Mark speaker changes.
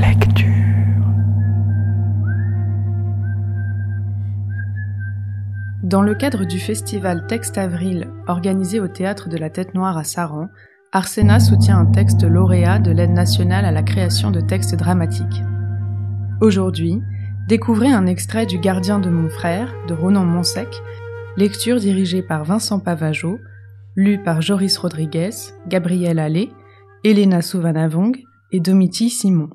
Speaker 1: Lecture. Dans le cadre du festival Texte Avril organisé au théâtre de la Tête Noire à Saran, Arsena soutient un texte lauréat de l'aide nationale à la création de textes dramatiques. Aujourd'hui, découvrez un extrait du Gardien de mon frère de Ronan Monsec, lecture dirigée par Vincent Pavageau, lue par Joris Rodriguez, Gabriel Allais, Elena Souvanavong et Domiti Simon.